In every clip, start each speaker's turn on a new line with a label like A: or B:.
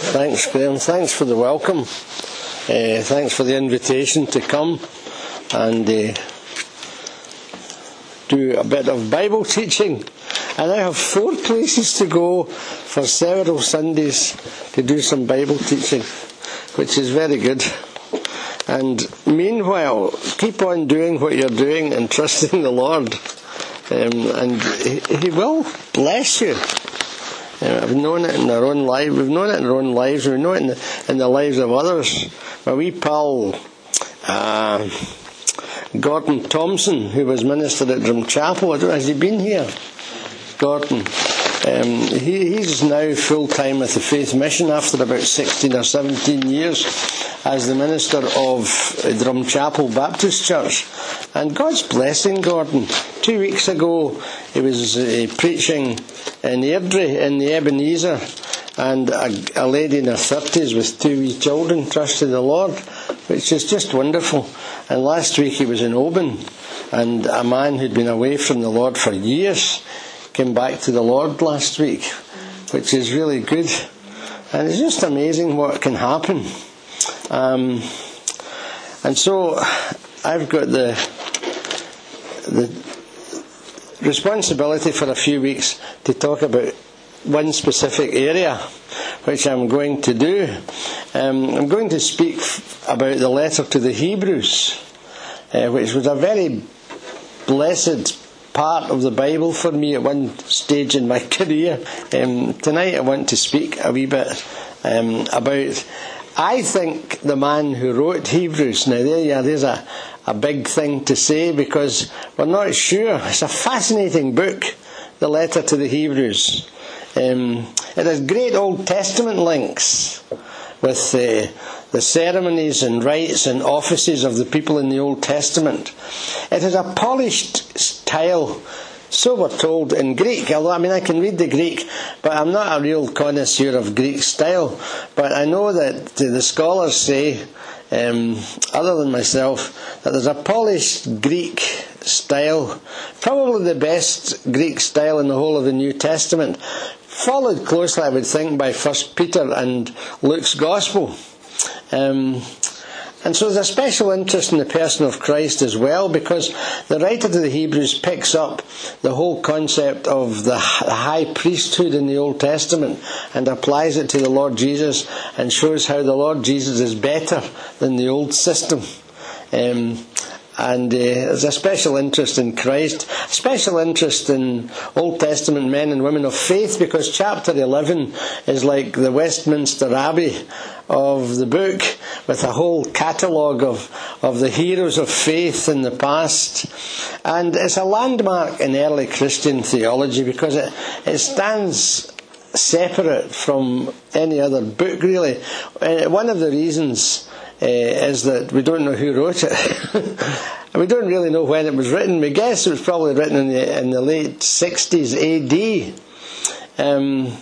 A: Thanks, Graham. Thanks for the welcome. Uh, thanks for the invitation to come and uh, do a bit of Bible teaching. And I have four places to go for several Sundays to do some Bible teaching, which is very good. And meanwhile, keep on doing what you're doing and trusting the Lord. Um, and he, he will bless you. I've known it in our own lives. We've known it in our own lives. We know it in the, in the lives of others. My wee pal, uh, Gordon Thompson, who was minister at Drumchapel, I has he been here? Gordon. Um, he, he's now full time with the Faith Mission after about 16 or 17 years as the minister of Drumchapel Baptist Church. And God's blessing Gordon. Two weeks ago, he was uh, preaching in Airdrie in the Ebenezer, and a, a lady in her 30s with two wee children trusted the Lord, which is just wonderful. And last week he was in Oban, and a man who'd been away from the Lord for years came back to the Lord last week, which is really good. And it's just amazing what can happen. Um, and so I've got the the responsibility for a few weeks to talk about one specific area, which I'm going to do. Um, I'm going to speak about the letter to the Hebrews, uh, which was a very blessed part of the Bible for me at one stage in my career. Um, tonight I want to speak a wee bit um, about, I think, the man who wrote Hebrews. Now, there you are, there's a, a big thing to say because we're not sure. It's a fascinating book, the letter to the Hebrews. Um, it has great Old Testament links with uh, the ceremonies and rites and offices of the people in the Old Testament. It is a polished style, so we're told in Greek. Although I mean I can read the Greek, but I'm not a real connoisseur of Greek style. But I know that the scholars say, um, other than myself, that there's a polished Greek style, probably the best Greek style in the whole of the New Testament, followed closely, I would think, by First Peter and Luke's Gospel. Um, and so there's a special interest in the person of Christ as well, because the writer to the Hebrews picks up the whole concept of the high priesthood in the Old Testament and applies it to the Lord Jesus and shows how the Lord Jesus is better than the old system. Um, and uh, there's a special interest in Christ, special interest in Old Testament men and women of faith, because chapter 11 is like the Westminster Abbey of the book, with a whole catalogue of, of the heroes of faith in the past. And it's a landmark in early Christian theology because it, it stands separate from any other book, really. Uh, one of the reasons uh, is that we don't know who wrote it. we don't really know when it was written. We guess it was probably written in the, in the late 60s AD. Um,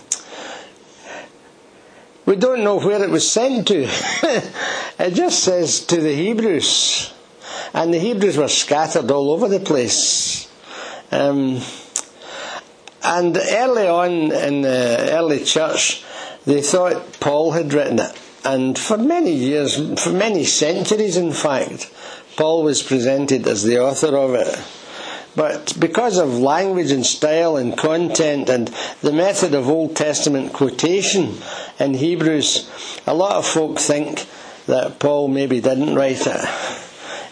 A: we don't know where it was sent to. it just says to the Hebrews. And the Hebrews were scattered all over the place. Um, and early on in the early church, they thought Paul had written it. And for many years, for many centuries in fact, Paul was presented as the author of it. But because of language and style and content and the method of Old Testament quotation in Hebrews, a lot of folk think that Paul maybe didn't write it.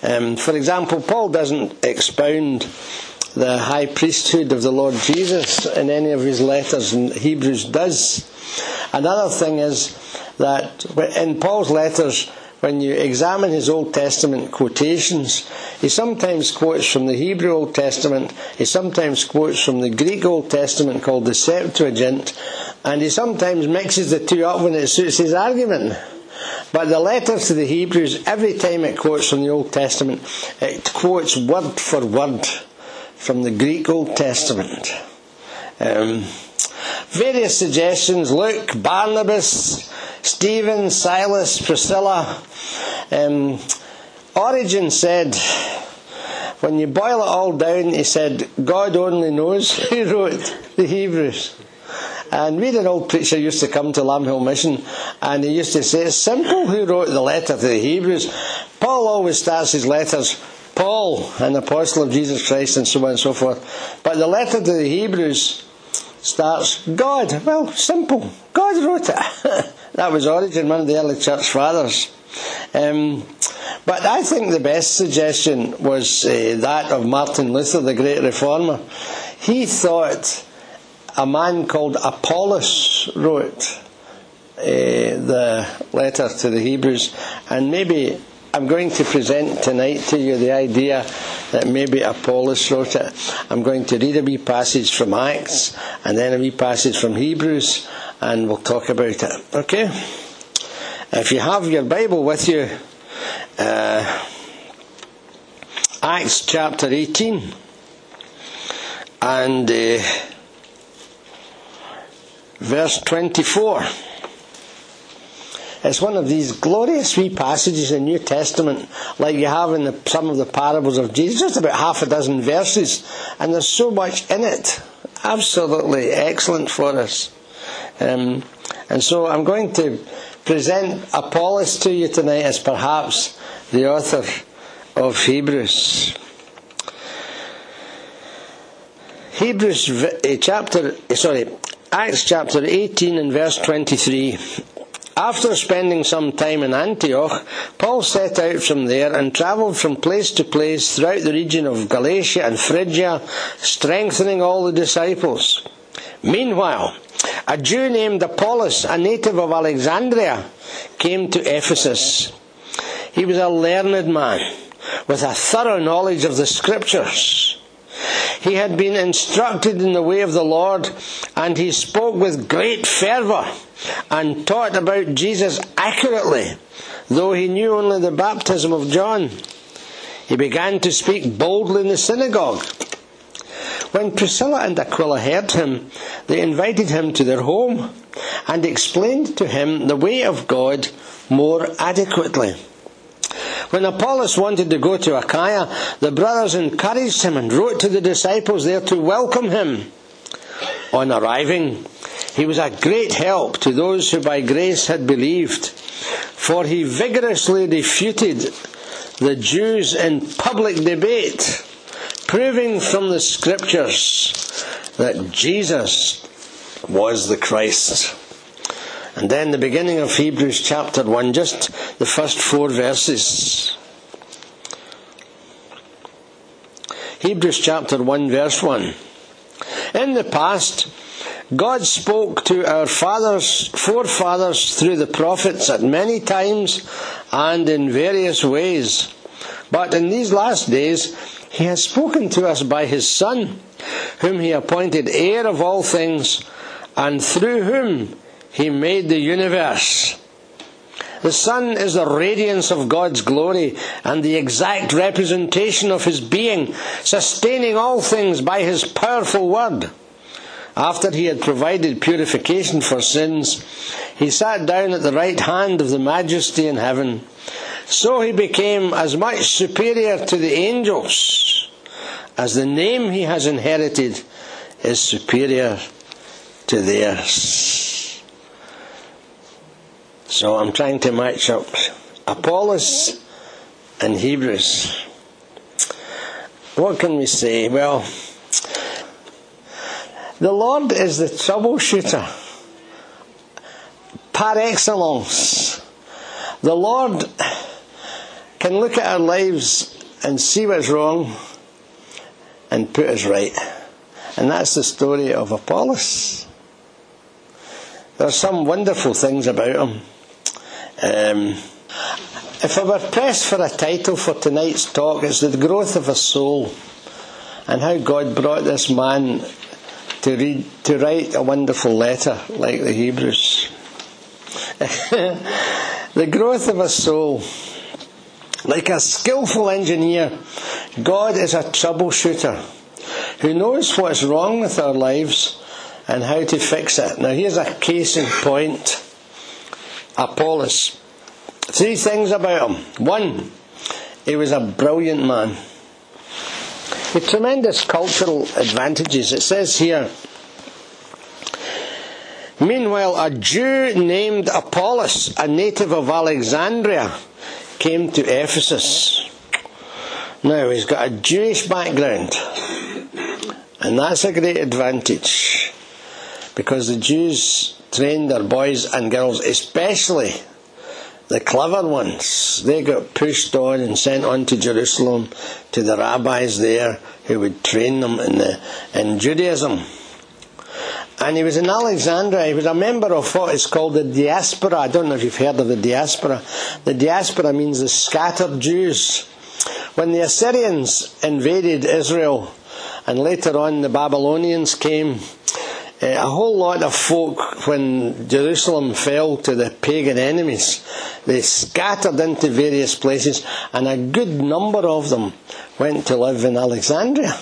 A: Um, for example, Paul doesn't expound the high priesthood of the Lord Jesus in any of his letters, and Hebrews does. Another thing is that in Paul's letters, when you examine his Old Testament quotations, he sometimes quotes from the Hebrew Old Testament, he sometimes quotes from the Greek Old Testament called the Septuagint, and he sometimes mixes the two up when it suits his argument. But the letter to the Hebrews, every time it quotes from the Old Testament, it quotes word for word from the Greek Old Testament. Um, various suggestions Luke, Barnabas, Stephen, Silas, Priscilla. Um, Origen said, when you boil it all down, he said, God only knows who wrote the Hebrews. And we had an old preacher used to come to Lambhill Mission and he used to say, it's simple who wrote the letter to the Hebrews. Paul always starts his letters, Paul, an apostle of Jesus Christ and so on and so forth. But the letter to the Hebrews starts, God. Well, simple. God wrote it. that was Origen, one of the early church fathers. Um, but I think the best suggestion was uh, that of Martin Luther, the great reformer. He thought a man called Apollos wrote uh, the letter to the Hebrews, and maybe I'm going to present tonight to you the idea that maybe Apollos wrote it. I'm going to read a wee passage from Acts and then a wee passage from Hebrews, and we'll talk about it. Okay? If you have your Bible with you, uh, Acts chapter 18 and uh, verse 24. It's one of these glorious wee passages in the New Testament, like you have in the, some of the parables of Jesus, just about half a dozen verses, and there's so much in it. Absolutely excellent for us. Um, and so I'm going to present Apollos to you tonight as perhaps the author of Hebrews. Hebrews eh, chapter, sorry, Acts chapter 18 and verse 23. After spending some time in Antioch, Paul set out from there and travelled from place to place throughout the region of Galatia and Phrygia, strengthening all the disciples. Meanwhile, a Jew named Apollos, a native of Alexandria, came to Ephesus. He was a learned man with a thorough knowledge of the scriptures. He had been instructed in the way of the Lord and he spoke with great fervour and taught about Jesus accurately, though he knew only the baptism of John. He began to speak boldly in the synagogue when Priscilla and Aquila heard him, they invited him to their home and explained to him the way of God more adequately. When Apollos wanted to go to Achaia, the brothers encouraged him and wrote to the disciples there to welcome him. On arriving, he was a great help to those who by grace had believed, for he vigorously refuted the Jews in public debate proving from the scriptures that Jesus was the Christ. And then the beginning of Hebrews chapter 1, just the first four verses. Hebrews chapter 1, verse 1. In the past, God spoke to our fathers, forefathers through the prophets at many times and in various ways. But in these last days, he has spoken to us by his Son, whom he appointed heir of all things, and through whom he made the universe. The Son is the radiance of God's glory and the exact representation of his being, sustaining all things by his powerful word. After he had provided purification for sins, he sat down at the right hand of the majesty in heaven. So he became as much superior to the angels as the name he has inherited is superior to theirs. So I'm trying to match up Apollos and Hebrews. What can we say? Well, the Lord is the troubleshooter par excellence. The Lord can look at our lives and see what's wrong and put us right. And that's the story of Apollos. There's some wonderful things about him. Um, if I were pressed for a title for tonight's talk, it's The Growth of a Soul and how God brought this man to, read, to write a wonderful letter like the Hebrews. the growth of a soul. Like a skillful engineer, God is a troubleshooter who knows what's wrong with our lives and how to fix it. Now, here's a case in point Apollos. Three things about him. One, he was a brilliant man. Tremendous cultural advantages. It says here, Meanwhile, a Jew named Apollos, a native of Alexandria, came to Ephesus. Now, he's got a Jewish background, and that's a great advantage because the Jews trained their boys and girls, especially the clever ones. They got pushed on and sent on to Jerusalem to the rabbis there who would train them in, the, in Judaism. And he was in Alexandria. He was a member of what is called the diaspora. I don't know if you've heard of the diaspora. The diaspora means the scattered Jews. When the Assyrians invaded Israel and later on the Babylonians came, eh, a whole lot of folk, when Jerusalem fell to the pagan enemies, they scattered into various places and a good number of them went to live in Alexandria.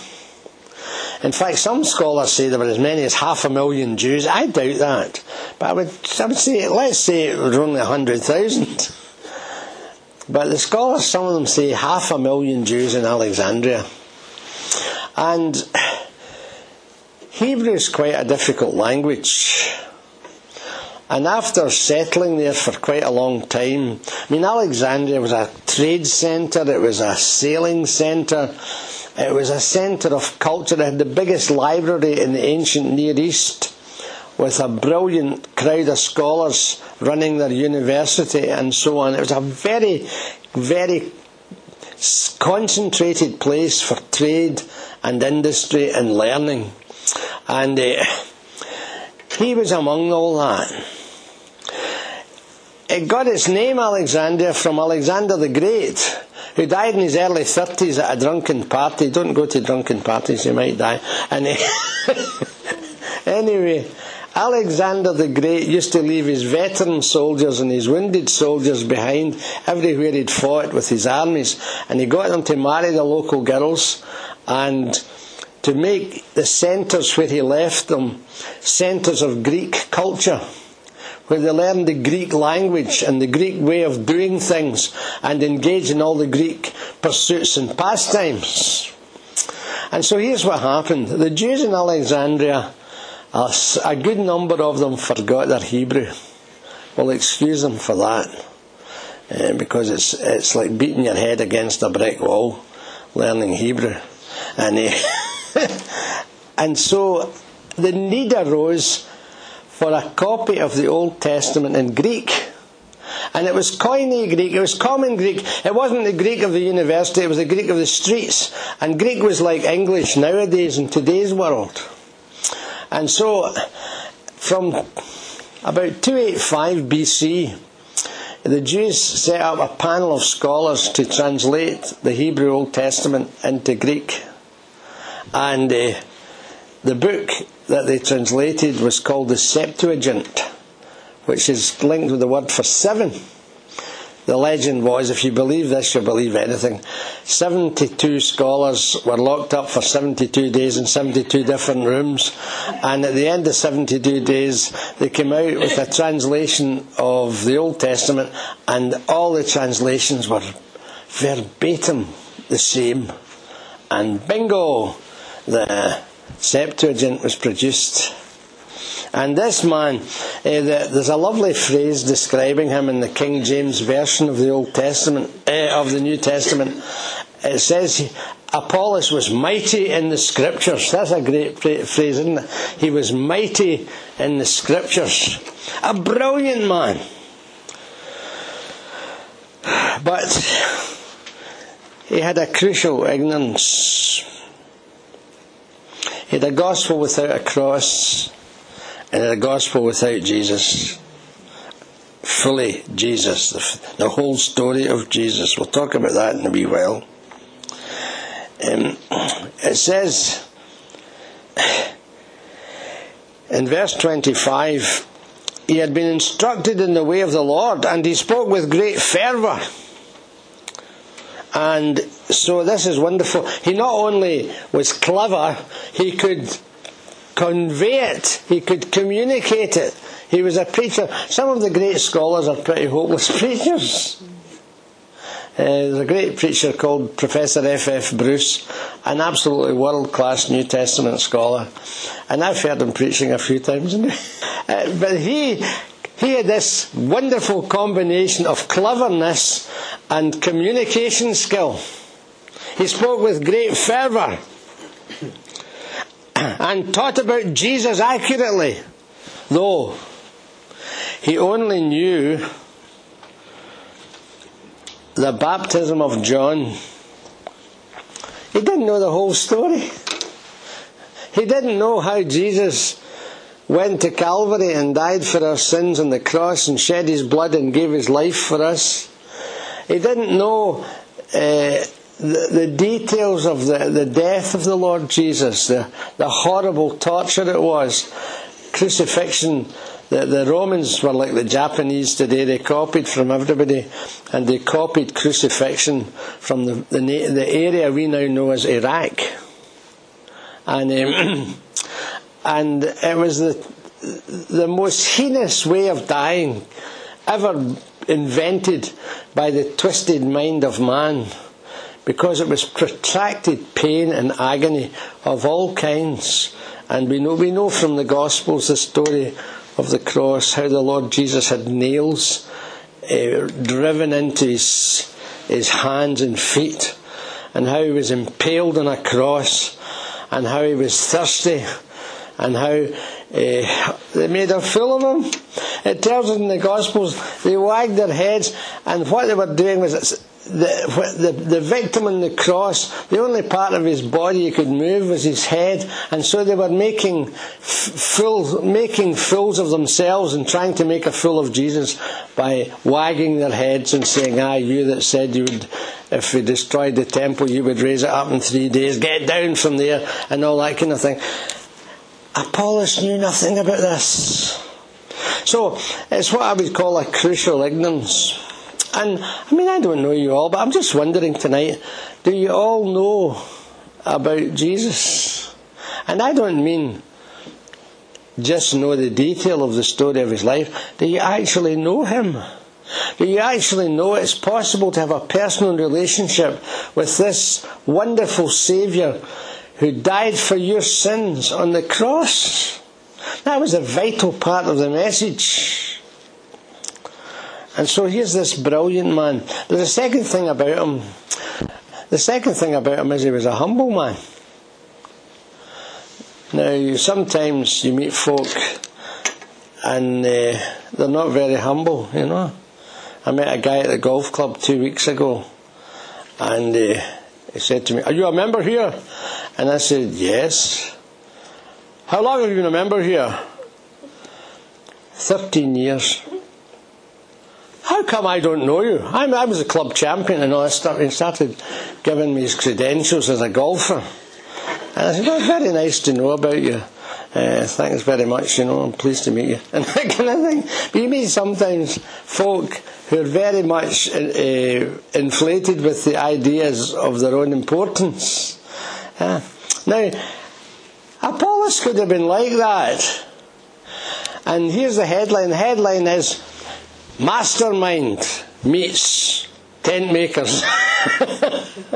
A: In fact, some scholars say there were as many as half a million Jews. I doubt that. But I would, I would say, let's say it was only 100,000. But the scholars, some of them say half a million Jews in Alexandria. And Hebrew is quite a difficult language. And after settling there for quite a long time, I mean, Alexandria was a trade centre, it was a sailing centre, it was a centre of culture. It had the biggest library in the ancient Near East with a brilliant crowd of scholars running their university and so on. It was a very, very concentrated place for trade and industry and learning. And uh, he was among all that. It got its name Alexander from Alexander the Great who died in his early 30s at a drunken party. Don't go to drunken parties, you might die. And he anyway, Alexander the Great used to leave his veteran soldiers and his wounded soldiers behind everywhere he'd fought with his armies, and he got them to marry the local girls and to make the centres where he left them centres of Greek culture where they learned the Greek language and the Greek way of doing things and engage in all the Greek pursuits and pastimes. And so here's what happened. The Jews in Alexandria, a good number of them forgot their Hebrew. We'll excuse them for that. Uh, because it's, it's like beating your head against a brick wall, learning Hebrew. And, and so the need arose for a copy of the Old Testament in Greek. And it was Koine Greek, it was common Greek. It wasn't the Greek of the university, it was the Greek of the streets. And Greek was like English nowadays in today's world. And so, from about 285 BC, the Jews set up a panel of scholars to translate the Hebrew Old Testament into Greek. And uh, the book that they translated was called the Septuagint, which is linked with the word for seven. The legend was, if you believe this, you'll believe anything. 72 scholars were locked up for 72 days in 72 different rooms, and at the end of 72 days, they came out with a translation of the Old Testament, and all the translations were verbatim the same. And bingo! The Septuagint was produced. And this man, uh, the, there's a lovely phrase describing him in the King James version of the Old Testament, uh, of the New Testament. It says Apollos was mighty in the Scriptures. That's a great phrase, isn't it? He was mighty in the Scriptures. A brilliant man. But he had a crucial ignorance he had a gospel without a cross and a gospel without Jesus. Fully Jesus, the, the, whole story of Jesus. We'll talk about that in a wee while. Um, it says in verse 25 he had been instructed in the way of the Lord and he spoke with great fervour. And so this is wonderful. He not only was clever, he could convey it, he could communicate it. He was a preacher. Some of the great scholars are pretty hopeless preachers. Uh, there's a great preacher called Professor F. F. Bruce, an absolutely world class New Testament scholar. And I've heard him preaching a few times. uh, but he, he had this wonderful combination of cleverness and communication skill. He spoke with great fervour and taught about Jesus accurately, though he only knew the baptism of John. He didn't know the whole story. He didn't know how Jesus went to Calvary and died for our sins on the cross and shed his blood and gave his life for us. He didn't know uh, the, the, details of the, the death of the Lord Jesus, the, the horrible torture it was, crucifixion. The, the Romans were like the Japanese today. They copied from everybody, and they copied crucifixion from the, the, the area we now know as Iraq. And um, and it was the the most heinous way of dying ever invented by the twisted mind of man because it was protracted pain and agony of all kinds. And we know we know from the gospels the story of the cross how the lord jesus had nails uh, driven into his his hands and feet and how he was impaled on a cross and how he was thirsty and how uh, they made a fool of him. It tells us in the Gospels they wagged their heads, and what they were doing was the, the, the victim on the cross, the only part of his body he could move was his head, and so they were making fools, making fools of themselves and trying to make a fool of Jesus by wagging their heads and saying, "Ah, you that said you would, if we destroyed the temple, you would raise it up in three days. Get down from there," and all that kind of thing. Apollos knew nothing about this. So it's what I would call a crucial ignorance. And I mean, I don't know you all, but I'm just wondering tonight do you all know about Jesus? And I don't mean just know the detail of the story of his life. Do you actually know him? Do you actually know it's possible to have a personal relationship with this wonderful Saviour who died for your sins on the cross. That was a vital part of the message. And so here's this brilliant man. There's second thing about him. The second thing about him is he was a humble man. Now, sometimes you meet folk and uh, they're not very humble, you know. I met a guy at the golf club two weeks ago and uh, he said to me, Are you a member here? And I said, Yes. How long have you been a member here? 13 years. How come I don't know you? I'm, i was a club champion and all that stuff. He started giving me his credentials as a golfer. And I said, Well, very nice to know about you. Uh, thanks very much, you know, I'm pleased to meet you. And that kind of thing. But you meet sometimes folk who are very much uh, inflated with the ideas of their own importance. Uh, now, Apollos could have been like that. And here's the headline. The headline is Mastermind meets Tent Makers.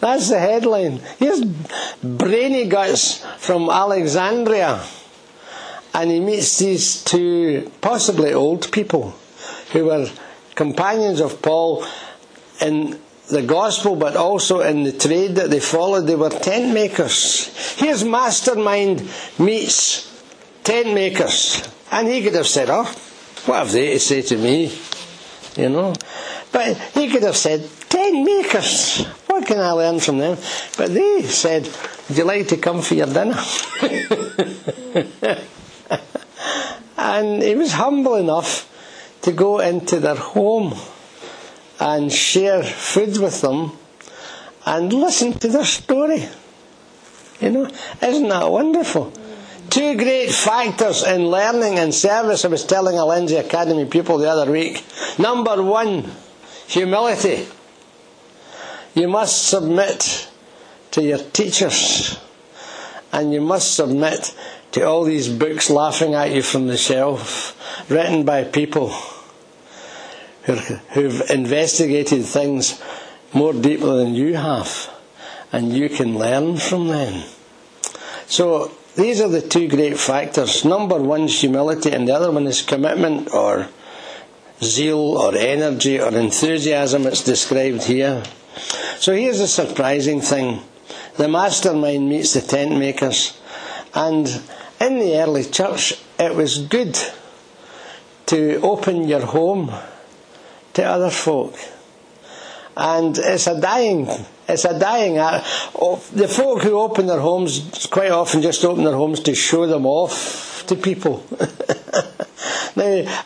A: That's the headline. Here's Brainy Guts from Alexandria. And he meets these two possibly old people who were companions of Paul in the gospel, but also in the trade that they followed. They were tent makers. Here's mastermind meets tent makers. And he could have said, Oh, what have they to say to me? You know? But he could have said, Tent makers. What can I learn from them? But they said, Would you like to come for your dinner? and he was humble enough to go into their home and share food with them and listen to their story. You know, isn't that wonderful? Two great factors in learning and service, I was telling a Lenzie Academy pupil the other week. Number one, humility. You must submit to your teachers. And you must submit to all these books laughing at you from the shelf, written by people who've investigated things more deeply than you have, and you can learn from them. So these are the two great factors. Number one is humility, and the other one is commitment or zeal or energy or enthusiasm. It's described here. So here's the surprising thing the mastermind meets the tent makers, and in the early church, it was good to open your home to other folk. And it's a dying, it's a dying uh, art. The folk who open their homes quite often just open their homes to show them off to people. now,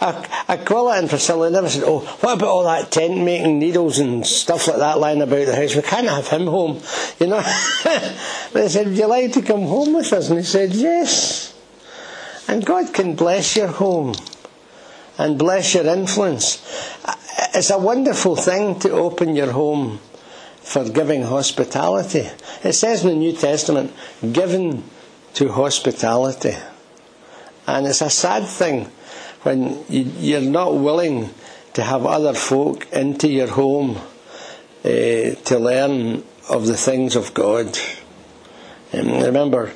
A: Aquila and Priscilla never said, "Oh, what about all that tent making needles and stuff like that lying about the house? We can't have him home." You know, they said, "Would you like to come home with us?" And he said, "Yes." And God can bless your home and bless your influence. It's a wonderful thing to open your home for giving hospitality. It says in the New Testament, given to hospitality. And it's a sad thing when you're not willing to have other folk into your home uh, to learn of the things of God. And um, remember,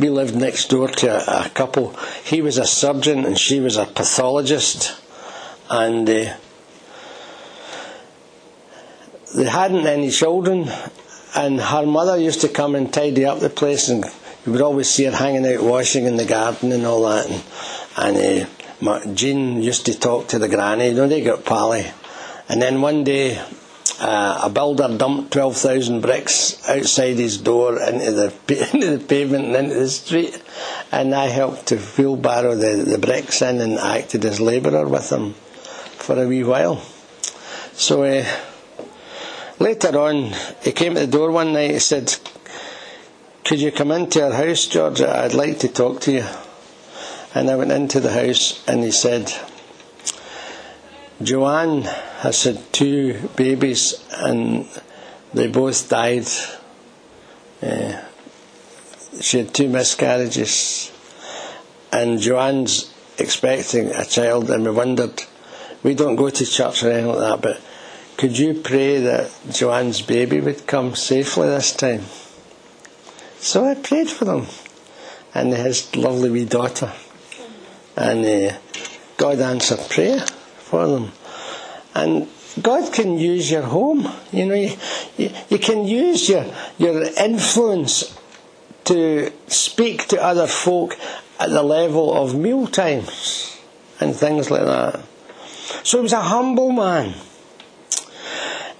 A: we lived next door to a, couple. He was a surgeon and she was a pathologist. And uh, they hadn't any children, and her mother used to come and tidy up the place, and you would always see her hanging out washing in the garden and all that. And, and uh, Jean used to talk to the granny, you know, they got pally. And then one day, uh, a builder dumped 12,000 bricks outside his door into the, into the pavement and into the street. And I helped to wheelbarrow the, the bricks in and acted as labourer with him for a wee while. So, uh, Later on, he came to the door one night. He said, Could you come into our house, George? I'd like to talk to you. And I went into the house and he said, Joanne has had two babies and they both died. Uh, she had two miscarriages. And Joanne's expecting a child, and we wondered. We don't go to church or anything like that, but could you pray that Joanne's baby would come safely this time? So I prayed for them and his lovely wee daughter. And uh, God answered prayer for them. And God can use your home. You know, you, you, you can use your, your influence to speak to other folk at the level of meal times and things like that. So he was a humble man.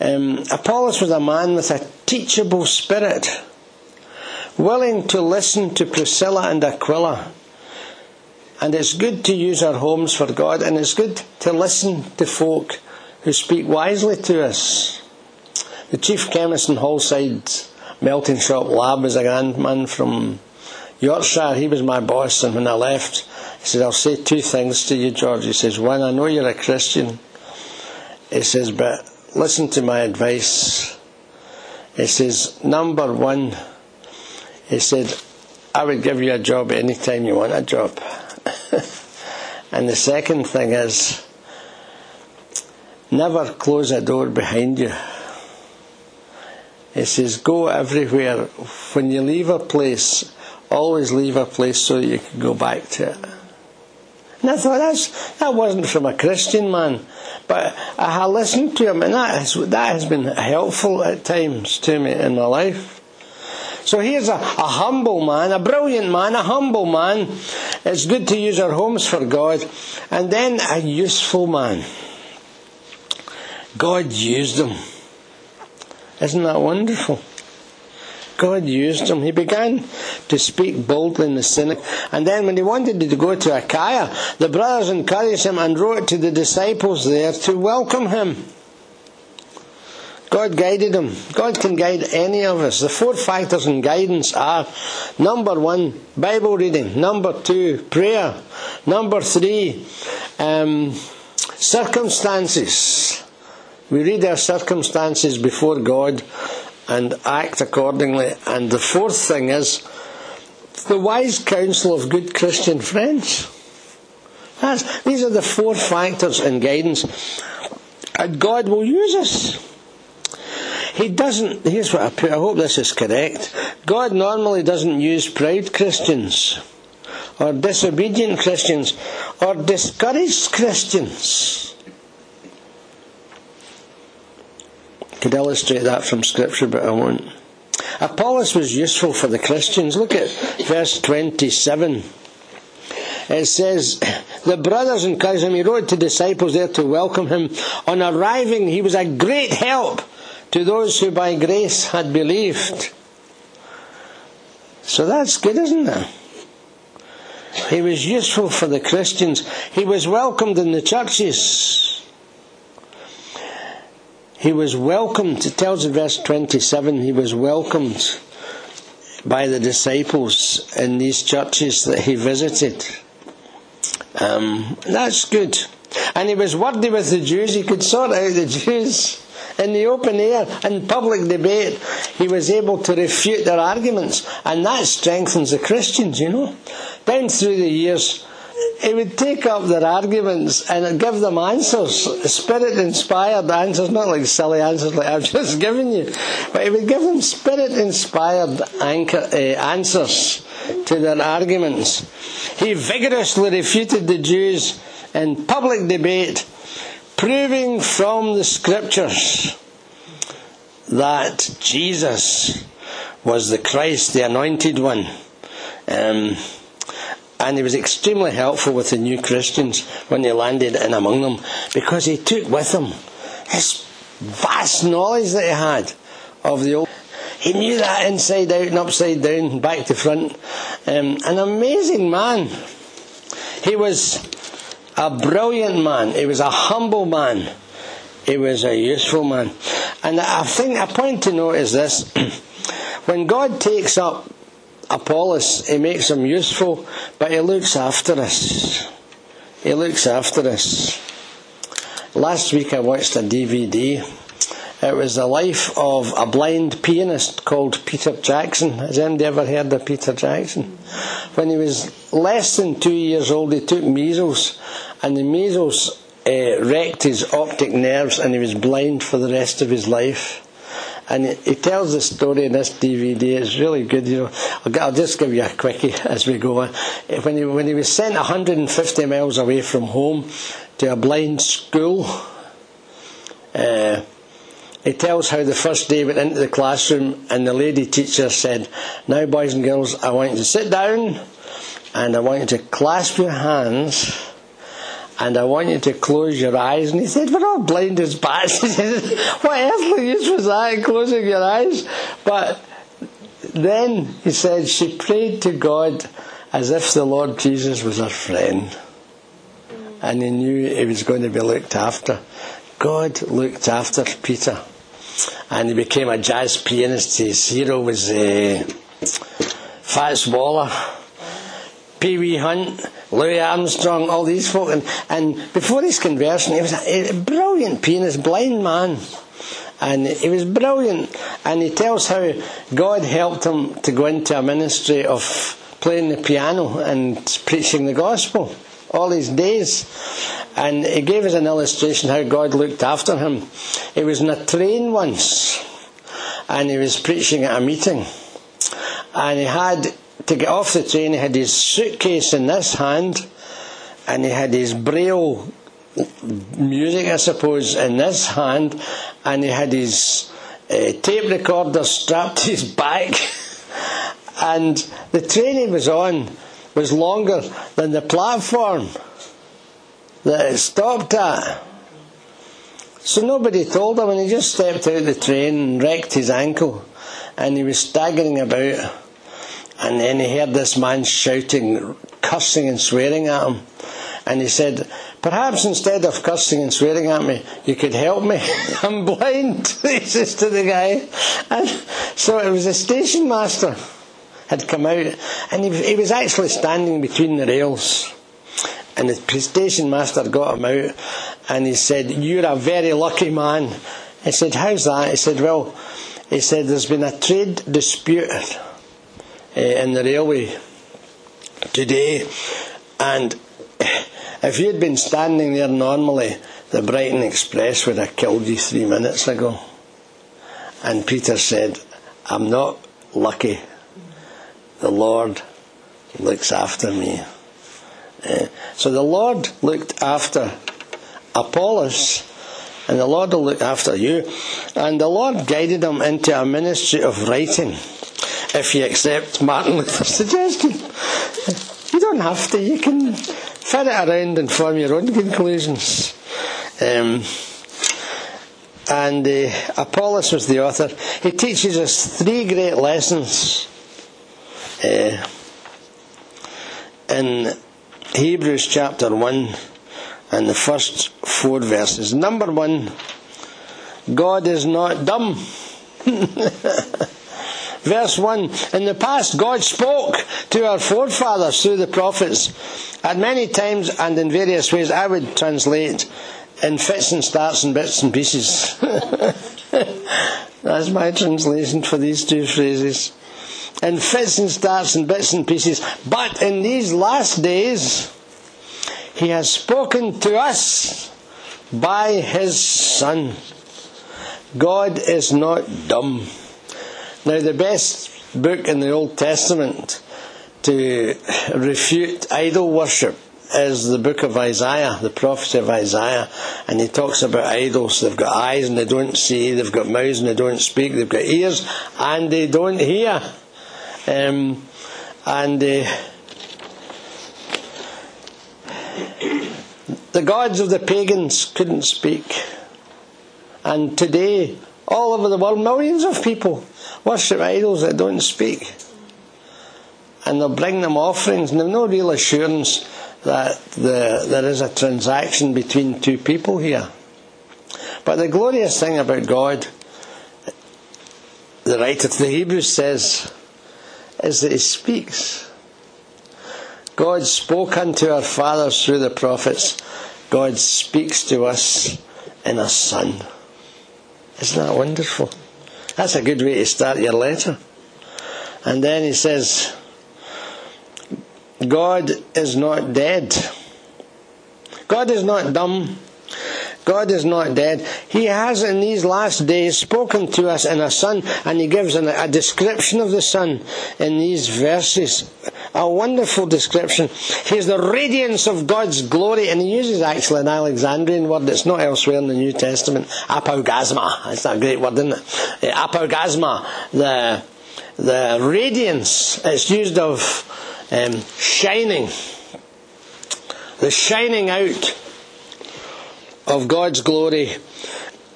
A: Um, Apollos was a man with a teachable spirit, willing to listen to Priscilla and Aquila. And it's good to use our homes for God, and it's good to listen to folk who speak wisely to us. The chief chemist in Hallside Melting Shop Lab was a grand man from Yorkshire. He was my boss, and when I left, he said, I'll say two things to you, George. He says, One, I know you're a Christian. He says, but listen to my advice. He says, number one, he said, I would give you a job anytime you want a job. and the second thing is, never close a door behind you. He says, go everywhere. When you leave a place, always leave a place so you can go back to it. And I thought, that's, that wasn't from a Christian man. But I listened to him, and that has, that has been helpful at times to me in my life. So here's a, a humble man, a brilliant man, a humble man. It's good to use our homes for God. And then a useful man. God used him. Isn't that wonderful? God used him. He began to speak boldly in the synagogue. And then when he wanted to go to Achaia, the brothers encouraged him and wrote to the disciples there to welcome him. God guided him. God can guide any of us. The four factors in guidance are number one, Bible reading. Number two, prayer. Number three, um, circumstances. We read our circumstances before God and act accordingly. And the fourth thing is the wise counsel of good Christian friends. That's, these are the four factors in guidance. And God will use us. He doesn't, here's what I put, I hope this is correct. God normally doesn't use proud Christians, or disobedient Christians, or discouraged Christians. Could illustrate that from Scripture, but I won't. Apollos was useful for the Christians. Look at verse 27. It says, The brothers encouraged him. He wrote to disciples there to welcome him. On arriving, he was a great help to those who by grace had believed. So that's good, isn't it? He was useful for the Christians. He was welcomed in the churches. He was welcomed, it tells in verse 27, he was welcomed by the disciples in these churches that he visited. Um, that's good. And he was worthy with the Jews. He could sort out the Jews in the open air, in public debate. He was able to refute their arguments. And that strengthens the Christians, you know. Down through the years, he would take up their arguments and give them answers, spirit inspired answers, not like silly answers like I've just given you, but he would give them spirit inspired eh, answers to their arguments. He vigorously refuted the Jews in public debate, proving from the scriptures that Jesus was the Christ, the anointed one. Um, and he was extremely helpful with the new Christians when they landed in among them because he took with him his vast knowledge that he had of the old. He knew that inside out and upside down, back to front. Um, an amazing man. He was a brilliant man. He was a humble man. He was a useful man. And I think a point to note is this. when God takes up Apollos, he makes him useful, but he looks after us. He looks after us. Last week I watched a DVD. It was the life of a blind pianist called Peter Jackson. Has anybody ever heard of Peter Jackson? When he was less than two years old, he took measles, and the measles uh, wrecked his optic nerves, and he was blind for the rest of his life. And he tells the story in this DVD. It's really good. You know, I'll, I'll just give you a quickie as we go on. When he, when he was sent 150 miles away from home to a blind school, uh, he tells how the first day went into the classroom and the lady teacher said, "Now, boys and girls, I want you to sit down, and I want you to clasp your han." And I want you to close your eyes. And he said, We're all blind as bats. What earthly use was that, closing your eyes? But then he said, She prayed to God as if the Lord Jesus was her friend. And he knew he was going to be looked after. God looked after Peter. And he became a jazz pianist. His hero was uh, Fats Waller. Pee Wee Hunt, Louis Armstrong, all these folk. And, and before his conversion, he was a, a brilliant pianist, blind man. And he was brilliant. And he tells how God helped him to go into a ministry of playing the piano and preaching the gospel all his days. And he gave us an illustration how God looked after him. He was in a train once and he was preaching at a meeting. And he had to get off the train, he had his suitcase in this hand, and he had his braille music, I suppose, in this hand, and he had his uh, tape recorder strapped to his back. and the train he was on was longer than the platform that it stopped at. So nobody told him, and he just stepped out the train and wrecked his ankle, and he was staggering about. And then he heard this man shouting, cursing and swearing at him. And he said, Perhaps instead of cursing and swearing at me, you could help me. I'm blind, he says to the guy. And so it was the station master had come out, and he, he was actually standing between the rails. And the station master got him out, and he said, You're a very lucky man. He said, How's that? He said, Well, he said, There's been a trade dispute uh, in the railway today, and if you'd been standing there normally, the Brighton Express would have killed you three minutes ago. And Peter said, I'm not lucky. The Lord looks after me. Uh, so the Lord looked after Apollos, and the Lord will look after you. And the Lord guided him into a ministry of writing, if you accept Martin Luther's suggestion. You don't have to, you can fit it around and form your own conclusions. Um, and uh, Apollos was the author. He teaches us three great lessons uh, in Hebrews chapter 1 and the first four verses. Number one, God is not dumb. Verse 1 In the past, God spoke to our forefathers through the prophets at many times and in various ways. I would translate in fits and starts and bits and pieces. That's my translation for these two phrases. In fits and starts and bits and pieces. But in these last days, He has spoken to us by His Son. God is not dumb. Now, the best book in the Old Testament to refute idol worship is the book of Isaiah, the prophecy of Isaiah, and he talks about idols. They've got eyes and they don't see, they've got mouths and they don't speak, they've got ears and they don't hear. Um, and uh, the gods of the pagans couldn't speak. And today, all over the world, millions of people worship idols that don't speak. And they'll bring them offerings, and they've no real assurance that the, there is a transaction between two people here. But the glorious thing about God, the writer to the Hebrews says, is that He speaks. God spoke unto our fathers through the prophets. God speaks to us in a Son. Isn't that wonderful? That's a good way to start your letter. And then he says, God is not dead. God is not dumb. God is not dead. He has in these last days spoken to us in a Son, and He gives an, a description of the Son in these verses. A wonderful description. He is the radiance of God's glory, and he uses actually an Alexandrian word that's not elsewhere in the New Testament. Apaugasma. That's a great word, isn't it? Uh, apaugasma. The, the radiance. It's used of um, shining. The shining out of God's glory.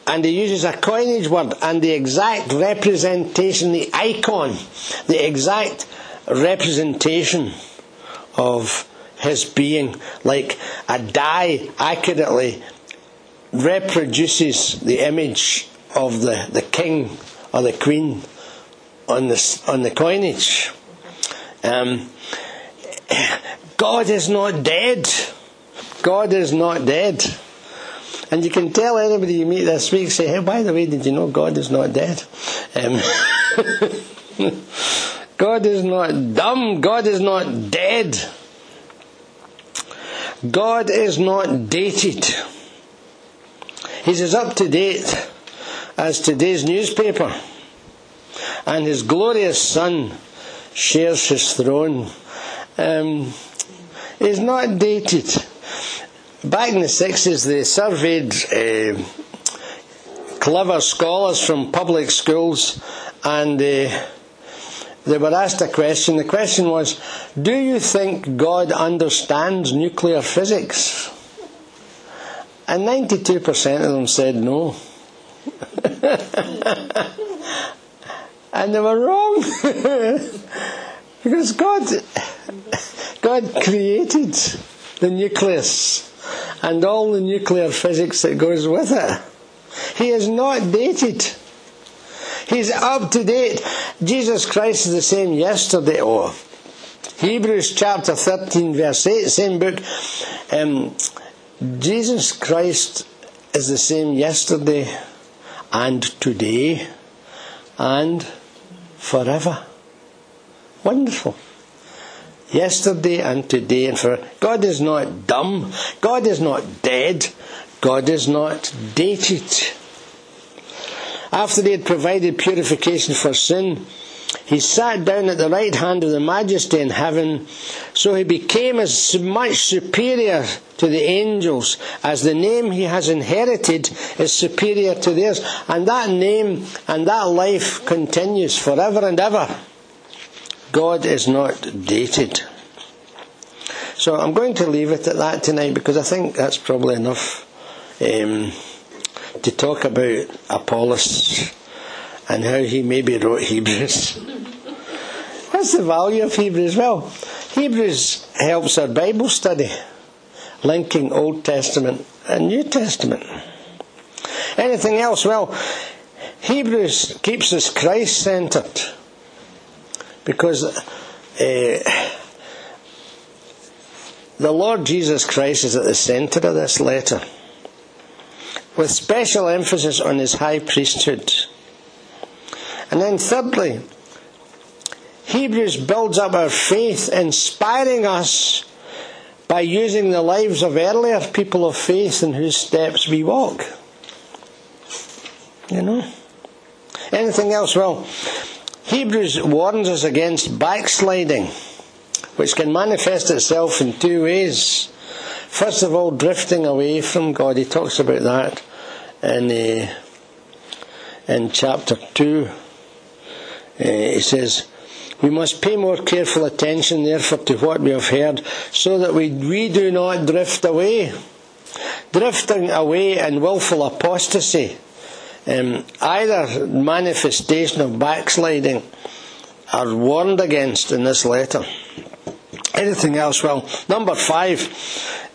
A: And he uses a coinage word and the exact representation, the icon, the exact representation of his being, like a die accurately reproduces the image of the, the king or the queen on the, on the coinage. Um, God is not dead. God is not dead. And you can tell anybody you meet this week, say, hey, by the way, did you know God is not dead? Um, God is not dumb. God is not dead. God is not dated. He's as up to date as today's newspaper. And his glorious Son shares his throne. Um, he's not dated. Back in the 60s, they surveyed uh, clever scholars from public schools and uh, they were asked a question. The question was Do you think God understands nuclear physics? And 92% of them said no. and they were wrong. because God, God created the nucleus and all the nuclear physics that goes with it. He is not dated. He's up to date. Jesus Christ is the same yesterday. Oh, Hebrews chapter 13, verse 8, same book. Um, Jesus Christ is the same yesterday and today and forever. Wonderful yesterday and today and for God is not dumb. God is not dead. God is not dated. After he had provided purification for sin, he sat down at the right hand of the majesty in heaven, so he became as much superior to the angels as the name he has inherited is superior to theirs. And that name and that life continues forever and ever. God is not dated. So I'm going to leave it at that tonight because I think that's probably enough um, to talk about Apollos and how he maybe wrote Hebrews. What's the value of Hebrews? Well, Hebrews helps our Bible study, linking Old Testament and New Testament. Anything else? Well, Hebrews keeps us Christ centered because uh, the Lord Jesus Christ is at the centre of this letter, with special emphasis on his high priesthood. And then, thirdly, Hebrews builds up our faith, inspiring us by using the lives of earlier people of faith in whose steps we walk. You know? Anything else? Well, Hebrews warns us against backsliding which can manifest itself in two ways. First of all, drifting away from God. He talks about that in, uh, in chapter 2. Uh, he says, We must pay more careful attention, therefore, to what we have heard, so that we, we do not drift away. Drifting away in willful apostasy, um, either manifestation of backsliding, are warned against in this letter anything else. Well, number five,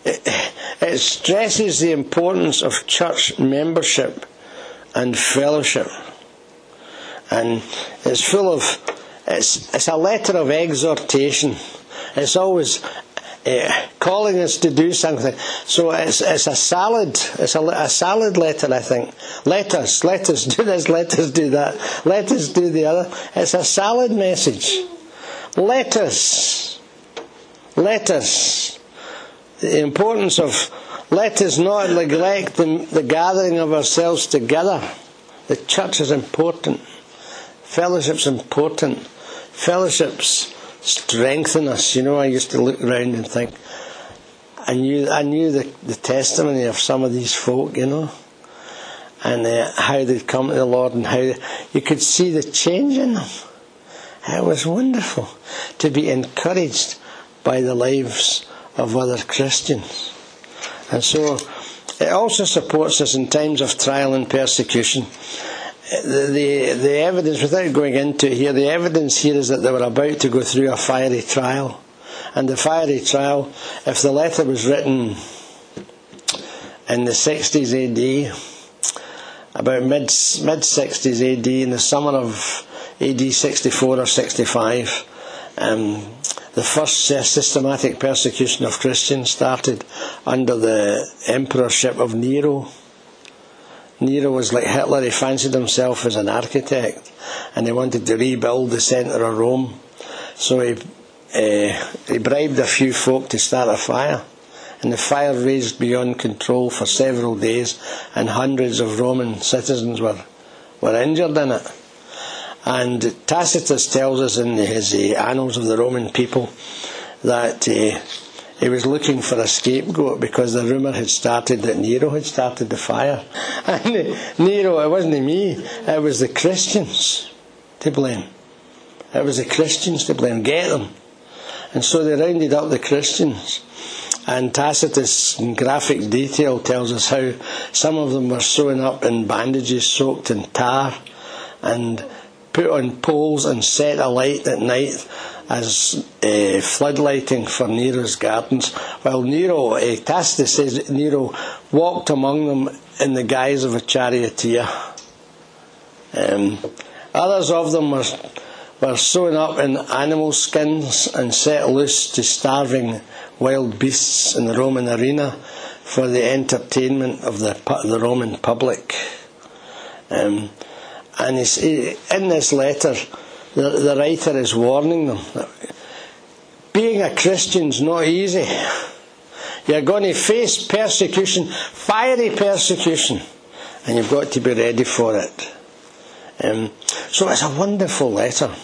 A: it, stresses the importance of church membership and fellowship. And it's full of, it's, it's a letter of exhortation. It's always uh, calling us to do something. So it's, it's a salad. It's a, a salad letter, I think. Let us, let us do this, let us do that, let us do the other. It's a salad message. Let us let us, the importance of let us not neglect the, the gathering of ourselves together. The church is important. Fellowship's important. Fellowships strengthen us. You know, I used to look around and think, I knew, I knew the, the testimony of some of these folk, you know, and uh, how they'd come to the Lord and how they, you could see the change in them. It was wonderful to be encouraged by the lives of other Christians. And so it also supports us in times of trial and persecution. The, the, evidence, without going into here, the evidence here is that they were about to go through a fiery trial. And the fiery trial, if the letter was written in the 60s AD, about mid mid 60s AD, in the summer of AD 64 or 65, um, the first systematic persecution of Christians started under the emperorship of Nero. Nero was like Hitler, he fancied himself as an architect and he wanted to rebuild the centre of Rome. So he, uh, he bribed a few folk to start a fire. And the fire raged beyond control for several days, and hundreds of Roman citizens were, were injured in it. And Tacitus tells us in his uh, Annals of the Roman People that uh, he was looking for a scapegoat because the rumour had started that Nero had started the fire. And Nero, it wasn't me, it was the Christians to blame. It was the Christians to blame. Get them. And so they rounded up the Christians. And Tacitus, in graphic detail, tells us how some of them were sewn up in bandages soaked in tar and put on poles and set alight at night as uh, floodlighting for Nero's gardens. While Nero, uh, Tacitus says Nero walked among them in the guise of a charioteer. Um, others of them were, were sewn up in animal skins and set loose to starving wild beasts in the Roman arena for the entertainment of the, the Roman public. Um, and in this letter, the, the writer is warning them being a Christian's not easy. You're going to face persecution, fiery persecution, and you've got to be ready for it. Um, so it's a wonderful letter.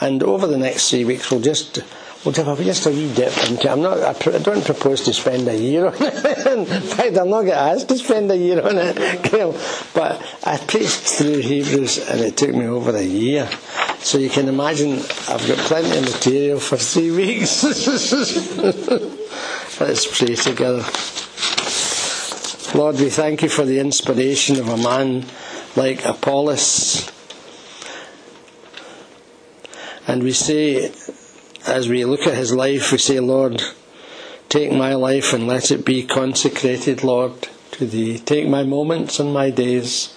A: And over the next three weeks, we'll just we'll have just a wee dip into. I'm not. I, I don't propose to spend a year on it. In fact, I'm not getting asked to spend a year on it, But I preached through Hebrews, and it took me over a year. So you can imagine, I've got plenty of material for three weeks. Let's pray together. Lord, we thank you for the inspiration of a man like Apollos. And we say, as we look at his life, we say, Lord, take my life and let it be consecrated, Lord, to thee. Take my moments and my days.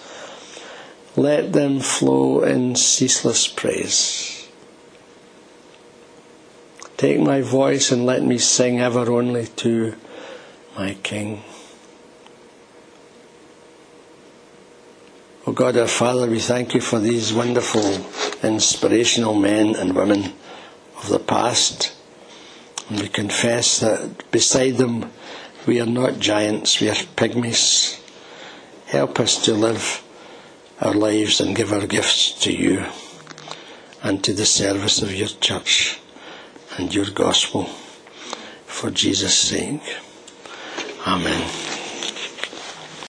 A: Let them flow in ceaseless praise. Take my voice and let me sing ever only to my King. Oh God, our Father, we thank you for these wonderful, inspirational men and women of the past. And we confess that beside them, we are not giants, we are pygmies. Help us to live our lives and give our gifts to you and to the service of your church and your gospel for Jesus' sake. Amen.